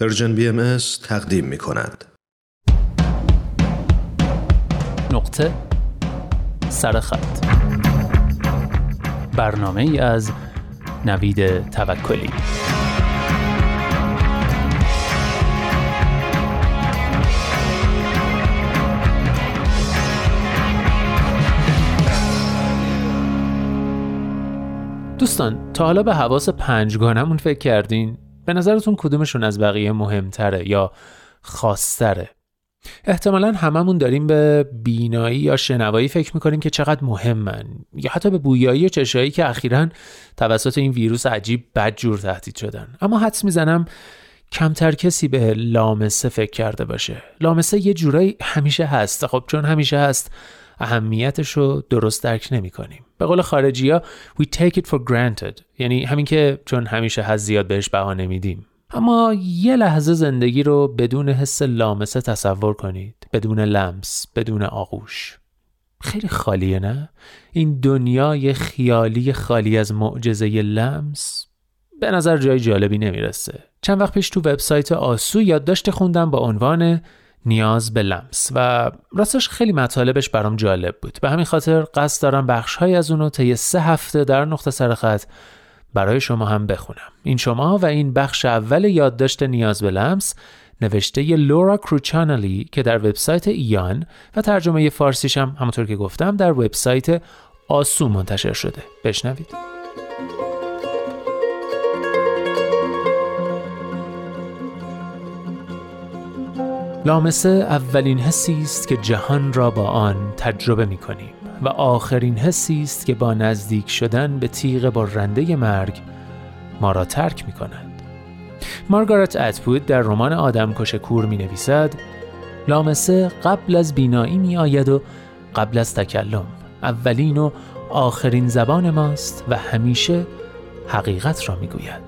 پرژن بی ام تقدیم می کند. نقطه سرخط برنامه ای از نوید توکلی. دوستان تا حالا به حواس پنجگانمون فکر کردین؟ به نظرتون کدومشون از بقیه مهمتره یا خاصتره؟ احتمالا هممون داریم به بینایی یا شنوایی فکر می‌کنیم که چقدر مهمن یا حتی به بویایی و چشایی که اخیرا توسط این ویروس عجیب بدجور تهدید شدن. اما حدس می‌زنم کمتر کسی به لامسه فکر کرده باشه. لامسه یه جورایی همیشه هست. خب چون همیشه هست اهمیتش رو درست درک نمی کنیم. به قول خارجی ها we take it for granted. یعنی همین که چون همیشه هست زیاد بهش بها نمیدیم. اما یه لحظه زندگی رو بدون حس لامسه تصور کنید. بدون لمس بدون آغوش. خیلی خالیه نه؟ این دنیای خیالی خالی از معجزه لمس به نظر جای جالبی نمی‌رسه. چند وقت پیش تو وبسایت آسو یادداشت خوندم با عنوان نیاز به لمس و راستش خیلی مطالبش برام جالب بود. به همین خاطر قصد دارم بخشهایی از اونو طی سه هفته در نقطه سرخط برای شما هم بخونم. این شما و این بخش اول یادداشت نیاز به لمس نوشته ی لورا کروچانلی که در وبسایت ایان و ترجمه فارسیش هم همونطور که گفتم در وبسایت آسو منتشر شده. بشنوید. لامسه اولین حسی است که جهان را با آن تجربه می کنیم و آخرین حسی است که با نزدیک شدن به تیغ برنده مرگ ما را ترک می کند. مارگارت اتوود در رمان آدم کش کور می نویسد لامسه قبل از بینایی می آید و قبل از تکلم اولین و آخرین زبان ماست و همیشه حقیقت را می گوید.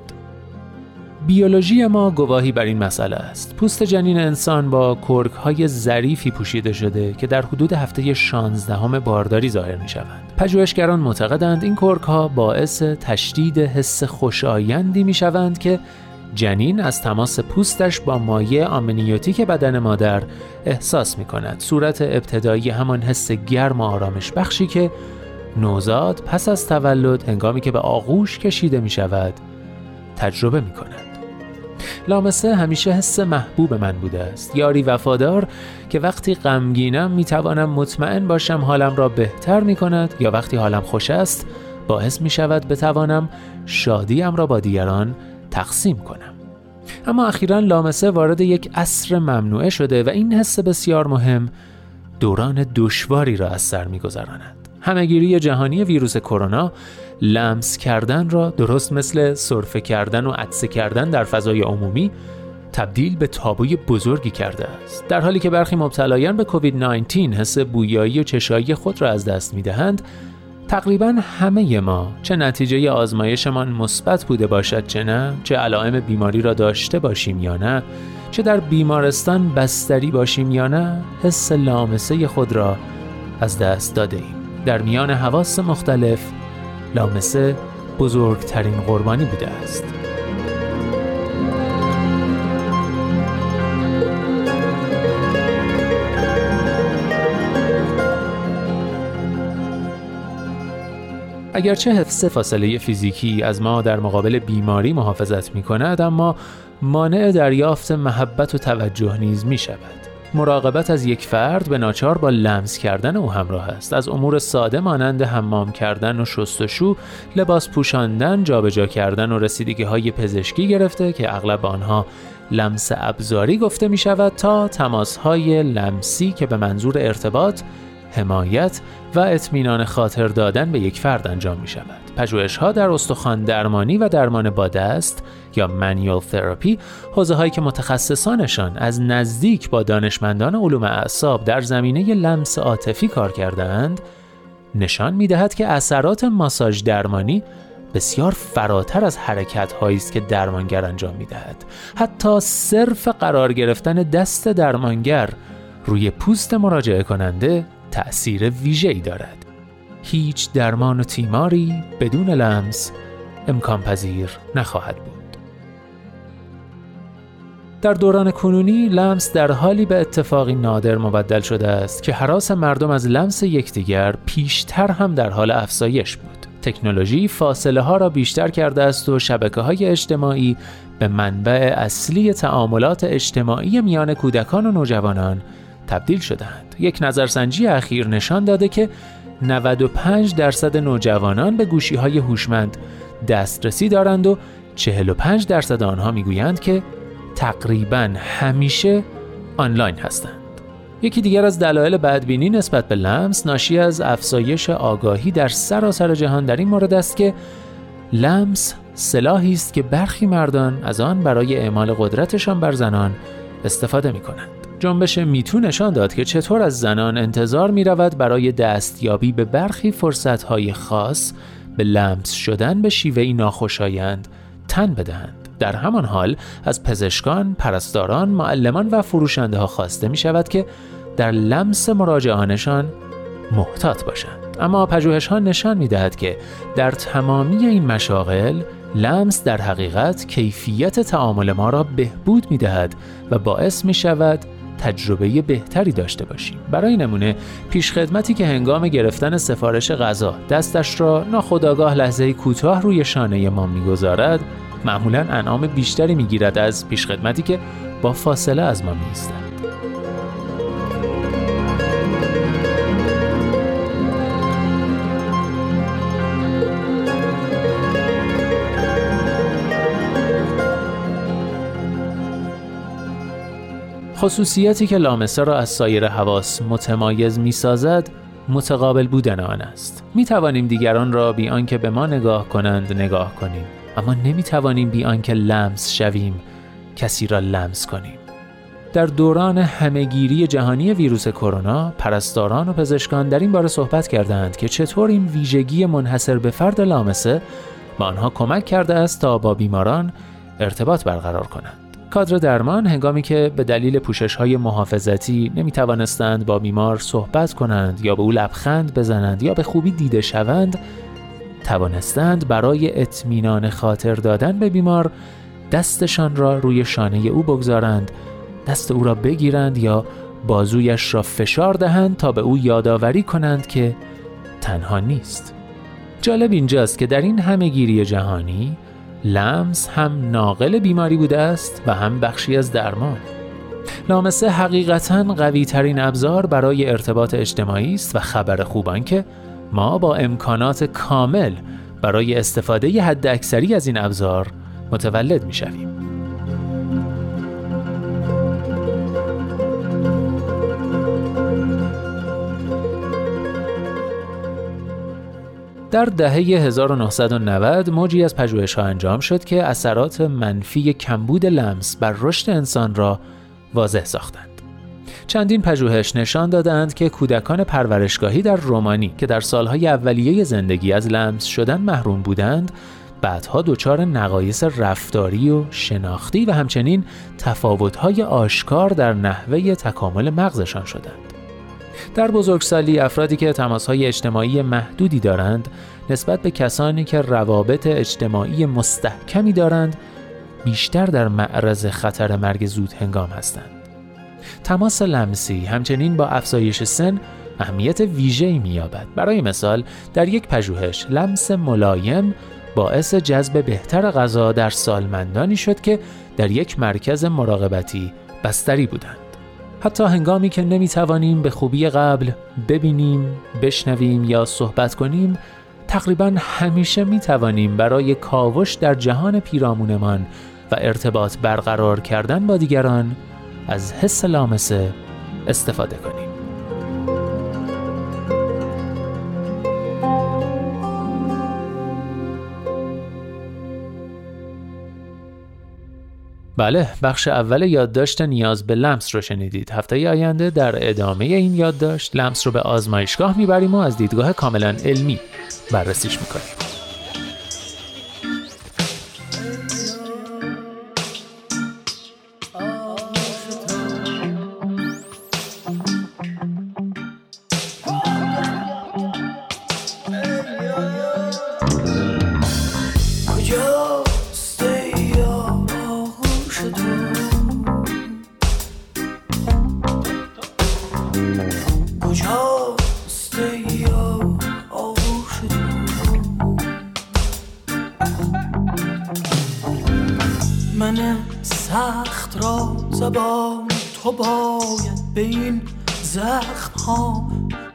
بیولوژی ما گواهی بر این مسئله است. پوست جنین انسان با کرک های ظریفی پوشیده شده که در حدود هفته 16 بارداری ظاهر می شوند. پژوهشگران معتقدند این کرک ها باعث تشدید حس خوشایندی می شوند که جنین از تماس پوستش با مایع آمنیوتیک بدن مادر احساس می کند. صورت ابتدایی همان حس گرم و آرامش بخشی که نوزاد پس از تولد هنگامی که به آغوش کشیده می شود تجربه می کند. لامسه همیشه حس محبوب من بوده است. یاری وفادار که وقتی غمگینم می‌توانم مطمئن باشم حالم را بهتر می کند یا وقتی حالم خوش است باعث می شود بتوانم شادیم را با دیگران تقسیم کنم. اما اخیرا لامسه وارد یک عصر ممنوعه شده و این حس بسیار مهم دوران دشواری را از سر میگذراند. همهگیری جهانی ویروس کرونا لمس کردن را درست مثل سرفه کردن و عدسه کردن در فضای عمومی تبدیل به تابوی بزرگی کرده است. در حالی که برخی مبتلایان به کووید 19 حس بویایی و چشایی خود را از دست می‌دهند تقریبا همه ما چه نتیجه آزمایشمان مثبت بوده باشد چه نه چه علائم بیماری را داشته باشیم یا نه چه در بیمارستان بستری باشیم یا نه حس لامسه خود را از دست داده ایم. در میان حواس مختلف لامسه بزرگترین قربانی بوده است اگرچه حفظ فاصله فیزیکی از ما در مقابل بیماری محافظت می کند اما مانع دریافت محبت و توجه نیز می شود. مراقبت از یک فرد به ناچار با لمس کردن او همراه است. از امور ساده مانند حمام کردن و شستشو لباس پوشاندن جابجا کردن و رسیدگی های پزشکی گرفته که اغلب آنها لمس ابزاری گفته می شود تا تماس های لمسی که به منظور ارتباط حمایت و اطمینان خاطر دادن به یک فرد انجام می شود. پژوهش ها در استخوان درمانی و درمان با دست یا منیول تراپی حوزه هایی که متخصصانشان از نزدیک با دانشمندان علوم اعصاب در زمینه لمس عاطفی کار کردند نشان می دهد که اثرات ماساژ درمانی بسیار فراتر از حرکت هایی است که درمانگر انجام می دهد. حتی صرف قرار گرفتن دست درمانگر روی پوست مراجعه کننده تأثیر ویژه‌ای دارد. هیچ درمان و تیماری بدون لمس امکان پذیر نخواهد بود. در دوران کنونی لمس در حالی به اتفاقی نادر مبدل شده است که حراس مردم از لمس یکدیگر پیشتر هم در حال افزایش بود. تکنولوژی فاصله ها را بیشتر کرده است و شبکه های اجتماعی به منبع اصلی تعاملات اجتماعی میان کودکان و نوجوانان تبدیل شدند. یک نظرسنجی اخیر نشان داده که 95 درصد نوجوانان به گوشی های هوشمند دسترسی دارند و 45 درصد آنها می‌گویند که تقریبا همیشه آنلاین هستند. یکی دیگر از دلایل بدبینی نسبت به لمس ناشی از افزایش آگاهی در سراسر جهان در این مورد است که لمس سلاحی است که برخی مردان از آن برای اعمال قدرتشان بر زنان استفاده می کنند. جنبش میتو نشان داد که چطور از زنان انتظار می رود برای دستیابی به برخی فرصتهای خاص به لمس شدن به شیوهی ناخوشایند تن بدهند. در همان حال از پزشکان، پرستاران، معلمان و فروشنده ها خواسته می شود که در لمس مراجعانشان محتاط باشند. اما پژوهش ها نشان می دهد که در تمامی این مشاغل لمس در حقیقت کیفیت تعامل ما را بهبود می دهد و باعث می شود تجربه بهتری داشته باشیم. برای نمونه پیشخدمتی که هنگام گرفتن سفارش غذا دستش را ناخداگاه لحظه کوتاه روی شانه ما می‌گذارد معمولا انعام بیشتری می‌گیرد از پیشخدمتی که با فاصله از ما میایستد. خصوصیتی که لامسه را از سایر حواس متمایز می سازد متقابل بودن آن است. می توانیم دیگران را بی آنکه به ما نگاه کنند نگاه کنیم اما نمی توانیم بی آنکه لمس شویم کسی را لمس کنیم. در دوران همهگیری جهانی ویروس کرونا پرستاران و پزشکان در این باره صحبت کردند که چطور این ویژگی منحصر به فرد لامسه به آنها کمک کرده است تا با بیماران ارتباط برقرار کنند. کادر درمان هنگامی که به دلیل پوشش های محافظتی نمی توانستند با بیمار صحبت کنند یا به او لبخند بزنند یا به خوبی دیده شوند توانستند برای اطمینان خاطر دادن به بیمار دستشان را روی شانه او بگذارند دست او را بگیرند یا بازویش را فشار دهند تا به او یادآوری کنند که تنها نیست. جالب اینجاست که در این همه گیری جهانی لمس هم ناقل بیماری بوده است و هم بخشی از درمان لامسه حقیقتا قوی ترین ابزار برای ارتباط اجتماعی است و خبر خوبان که ما با امکانات کامل برای استفاده حد اکثری از این ابزار متولد می شویم. در دهه 1990 موجی از پژوهش ها انجام شد که اثرات منفی کمبود لمس بر رشد انسان را واضح ساختند. چندین پژوهش نشان دادند که کودکان پرورشگاهی در رومانی که در سالهای اولیه زندگی از لمس شدن محروم بودند بعدها دچار نقایص رفتاری و شناختی و همچنین تفاوت‌های آشکار در نحوه تکامل مغزشان شدند. در بزرگسالی افرادی که تماسهای اجتماعی محدودی دارند نسبت به کسانی که روابط اجتماعی مستحکمی دارند بیشتر در معرض خطر مرگ زود هنگام هستند. تماس لمسی همچنین با افزایش سن اهمیت ویژه‌ای می‌یابد. برای مثال در یک پژوهش لمس ملایم باعث جذب بهتر غذا در سالمندانی شد که در یک مرکز مراقبتی بستری بودند. حتی هنگامی که نمی توانیم به خوبی قبل ببینیم، بشنویم یا صحبت کنیم، تقریبا همیشه می توانیم برای کاوش در جهان پیرامونمان و ارتباط برقرار کردن با دیگران از حس لامسه استفاده کنیم. بله بخش اول یادداشت نیاز به لمس رو شنیدید. هفته آینده در ادامه این یادداشت لمس رو به آزمایشگاه می‌بریم و از دیدگاه کاملا علمی بررسیش می‌کنیم. سخت را زبان تو باید به این زخم ها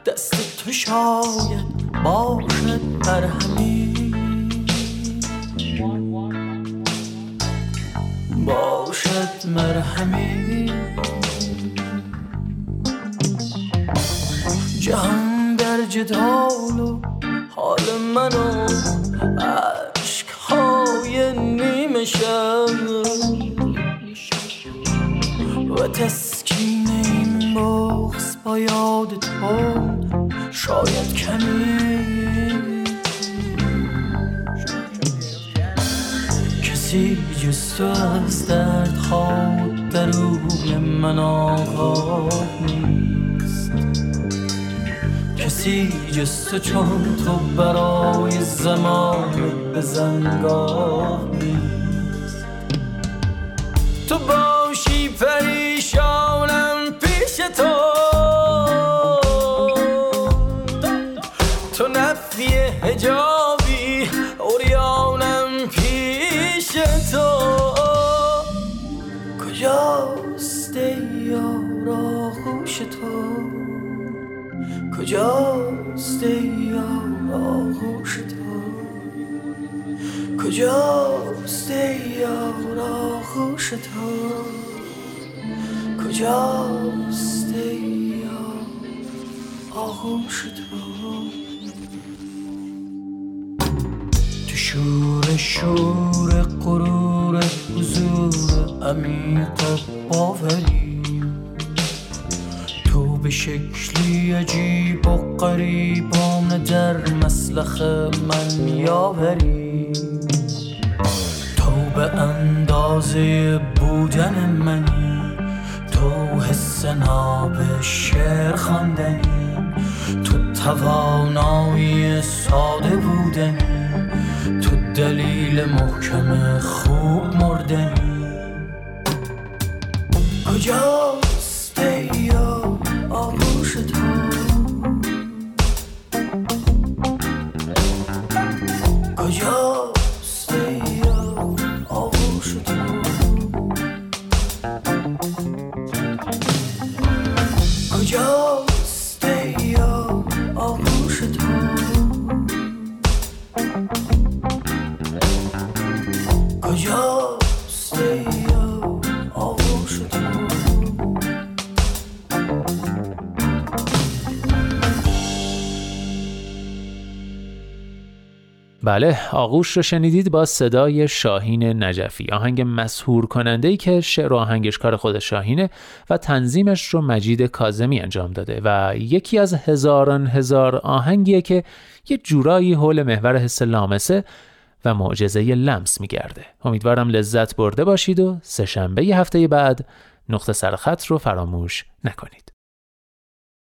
دست تو شاید باشد مرهمی باشد مرهمی جهان در جدال و حال منو های نیمه و تسکین این بغز با یاد تو شاید کمی. کسی جز تو از درد خواد در روی من آقا نیست کسی جز تو چون تو برای زمان به زنگاه نیست. تو باشی پریشانم پیش تو. تو نفی هجابی اوریانم پیش تو. کجاست یار آغوش تو؟ کجاست یار آغوش تو؟ کجاست یار آغوش تو؟ کجاست یار آغوش تو؟ تو شور شور قرور حضور عمیق باوری شکلی عجیب و قریبان در مسلخ من یاوری. تو به اندازه بودن منی تو حس ناب شعر خواندنی تو توانایی ساده بودنی تو دلیل محکم خوب مردنی. یا آغوش تو بله آغوش رو شنیدید با صدای شاهین نجفی. آهنگ مسهور کننده ای که شعر و آهنگش کار خود شاهینه و تنظیمش رو مجید کازمی انجام داده و یکی از هزاران هزار آهنگیه که یه جورایی حول محور حس لامسه و معجزه لمس میگرده. امیدوارم لذت برده باشید و سهشنبه هفته بعد نقطه سرخط رو فراموش نکنید.